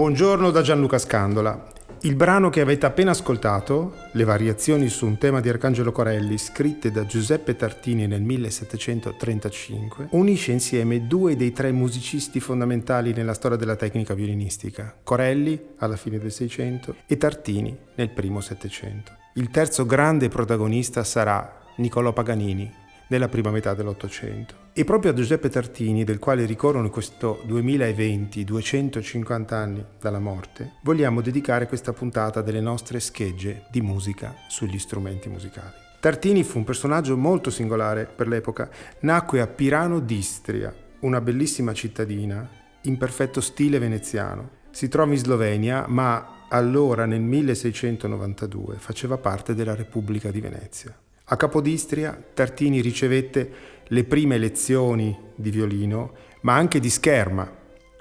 Buongiorno da Gianluca Scandola. Il brano che avete appena ascoltato, le variazioni su un tema di Arcangelo Corelli scritte da Giuseppe Tartini nel 1735, unisce insieme due dei tre musicisti fondamentali nella storia della tecnica violinistica, Corelli alla fine del Seicento e Tartini nel primo Settecento. Il terzo grande protagonista sarà Niccolò Paganini, nella prima metà dell'Ottocento. E proprio a Giuseppe Tartini, del quale ricorrono questo 2020 250 anni dalla morte, vogliamo dedicare questa puntata delle nostre schegge di musica sugli strumenti musicali. Tartini fu un personaggio molto singolare per l'epoca. Nacque a Pirano d'Istria, una bellissima cittadina in perfetto stile veneziano. Si trova in Slovenia, ma allora nel 1692 faceva parte della Repubblica di Venezia. A Capodistria Tartini ricevette le prime lezioni di violino, ma anche di scherma,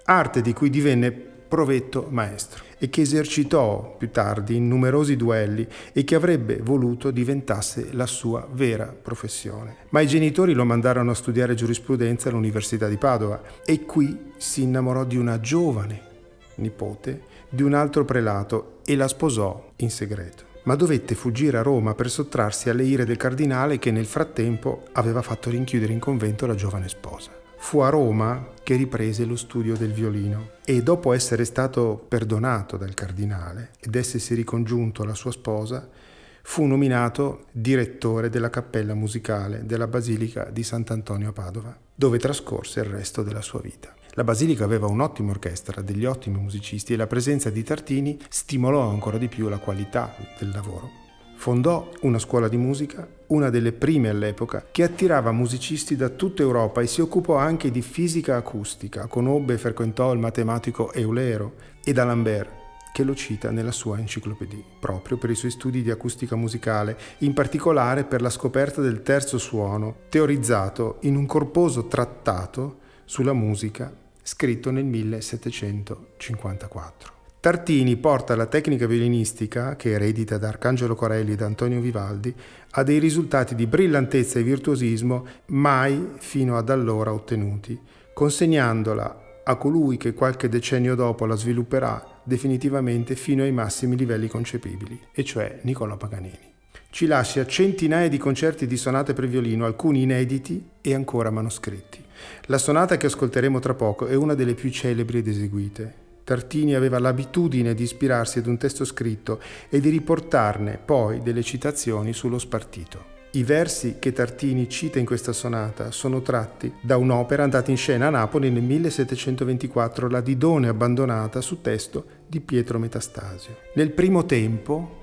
arte di cui divenne provetto maestro e che esercitò più tardi in numerosi duelli e che avrebbe voluto diventasse la sua vera professione. Ma i genitori lo mandarono a studiare giurisprudenza all'Università di Padova e qui si innamorò di una giovane nipote di un altro prelato e la sposò in segreto ma dovette fuggire a Roma per sottrarsi alle ire del cardinale che nel frattempo aveva fatto rinchiudere in convento la giovane sposa. Fu a Roma che riprese lo studio del violino e dopo essere stato perdonato dal cardinale ed essersi ricongiunto alla sua sposa, fu nominato direttore della cappella musicale della Basilica di Sant'Antonio a Padova, dove trascorse il resto della sua vita. La Basilica aveva un'ottima orchestra, degli ottimi musicisti e la presenza di Tartini stimolò ancora di più la qualità del lavoro. Fondò una scuola di musica, una delle prime all'epoca, che attirava musicisti da tutta Europa e si occupò anche di fisica acustica. Conobbe e frequentò il matematico Eulero e d'Alembert, che lo cita nella sua enciclopedia, proprio per i suoi studi di acustica musicale, in particolare per la scoperta del terzo suono, teorizzato in un corposo trattato sulla musica scritto nel 1754. Tartini porta la tecnica violinistica, che eredita da Arcangelo Corelli e da Antonio Vivaldi, a dei risultati di brillantezza e virtuosismo mai fino ad allora ottenuti, consegnandola a colui che qualche decennio dopo la svilupperà definitivamente fino ai massimi livelli concepibili, e cioè Niccolò Paganini. Ci lascia centinaia di concerti di sonate per violino, alcuni inediti e ancora manoscritti. La sonata che ascolteremo tra poco è una delle più celebri ed eseguite. Tartini aveva l'abitudine di ispirarsi ad un testo scritto e di riportarne poi delle citazioni sullo spartito. I versi che Tartini cita in questa sonata sono tratti da un'opera andata in scena a Napoli nel 1724, La Didone abbandonata, su testo di Pietro Metastasio. Nel primo tempo,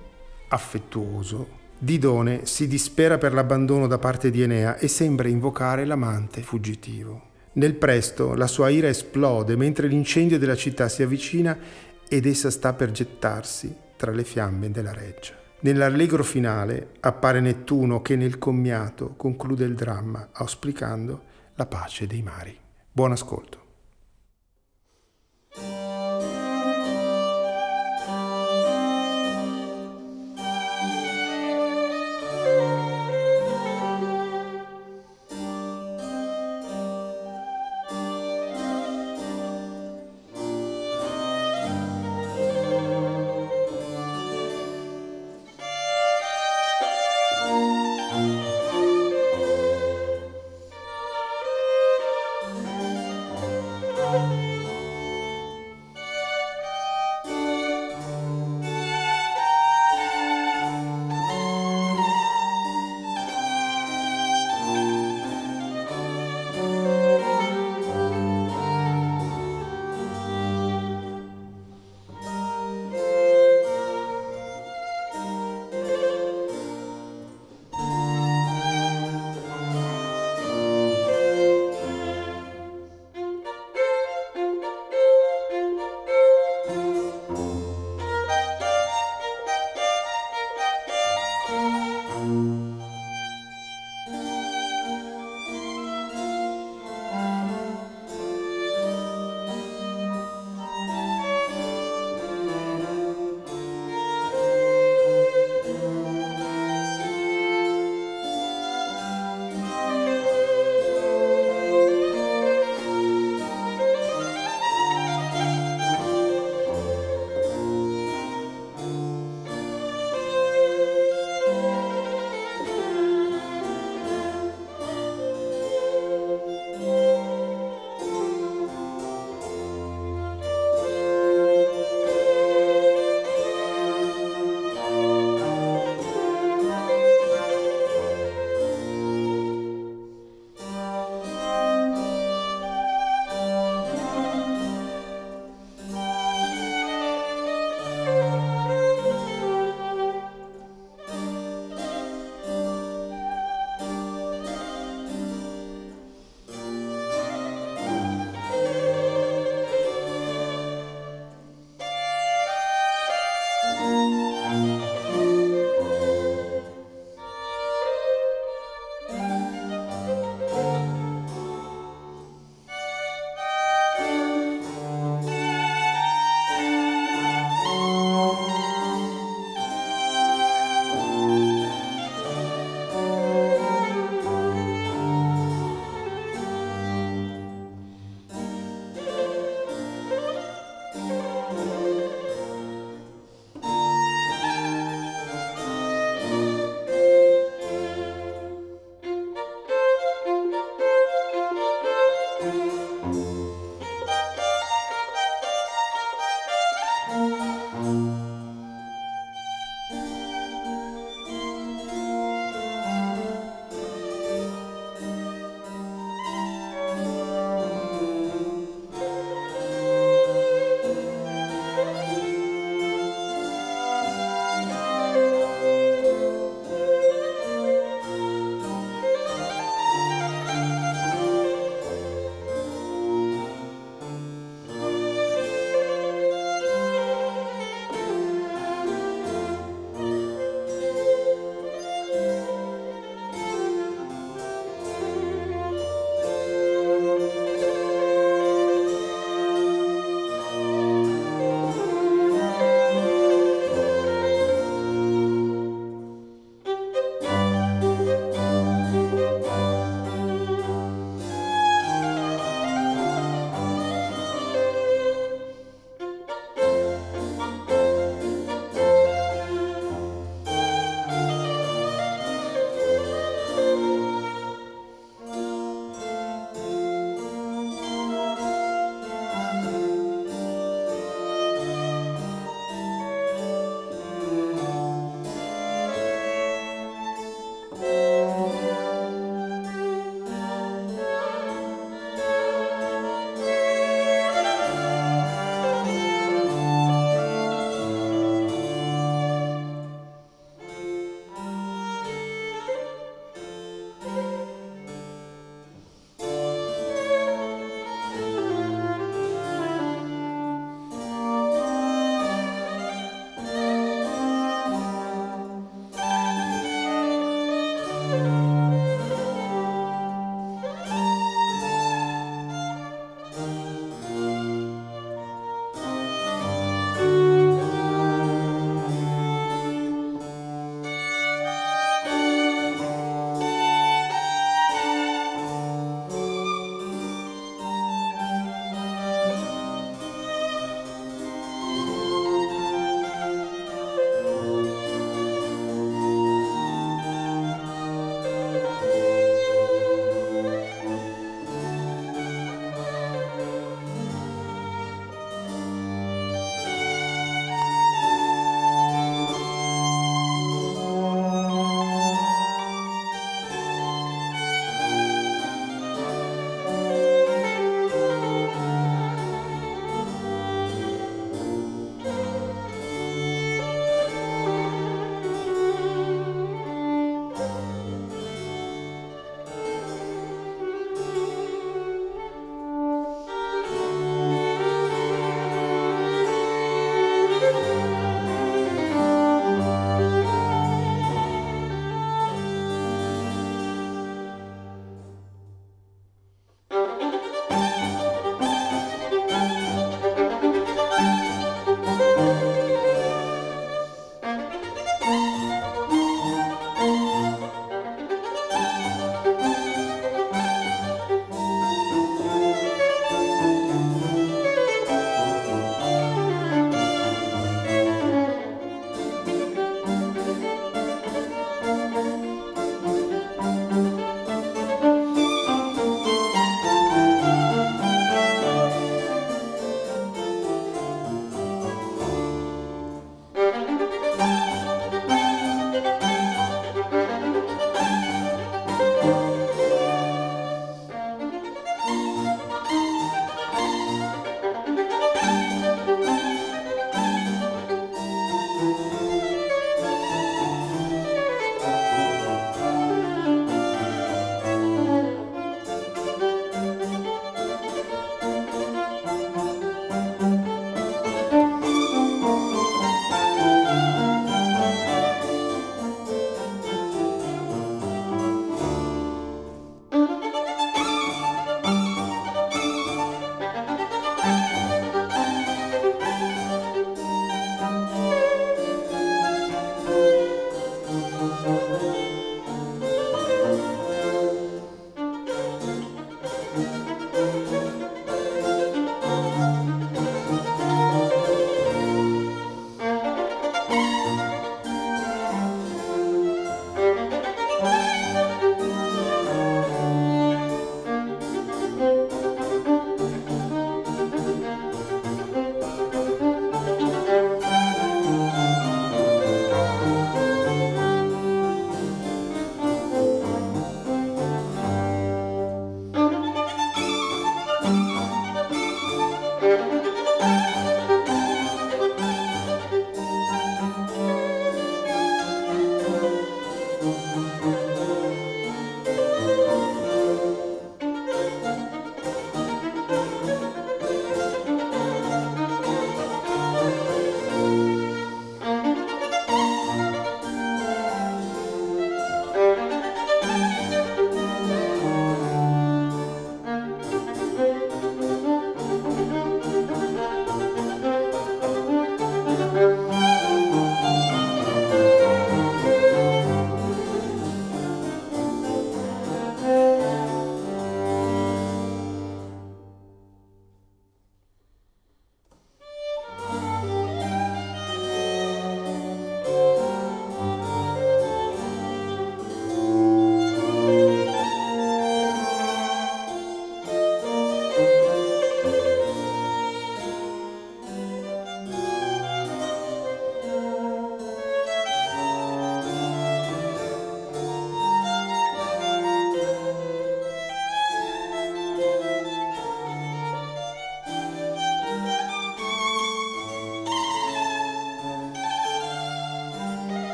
affettuoso, Didone si dispera per l'abbandono da parte di Enea e sembra invocare l'amante fuggitivo. Nel presto la sua ira esplode mentre l'incendio della città si avvicina ed essa sta per gettarsi tra le fiamme della reggia. Nell'allegro finale appare Nettuno che nel commiato conclude il dramma auspicando la pace dei mari. Buon ascolto.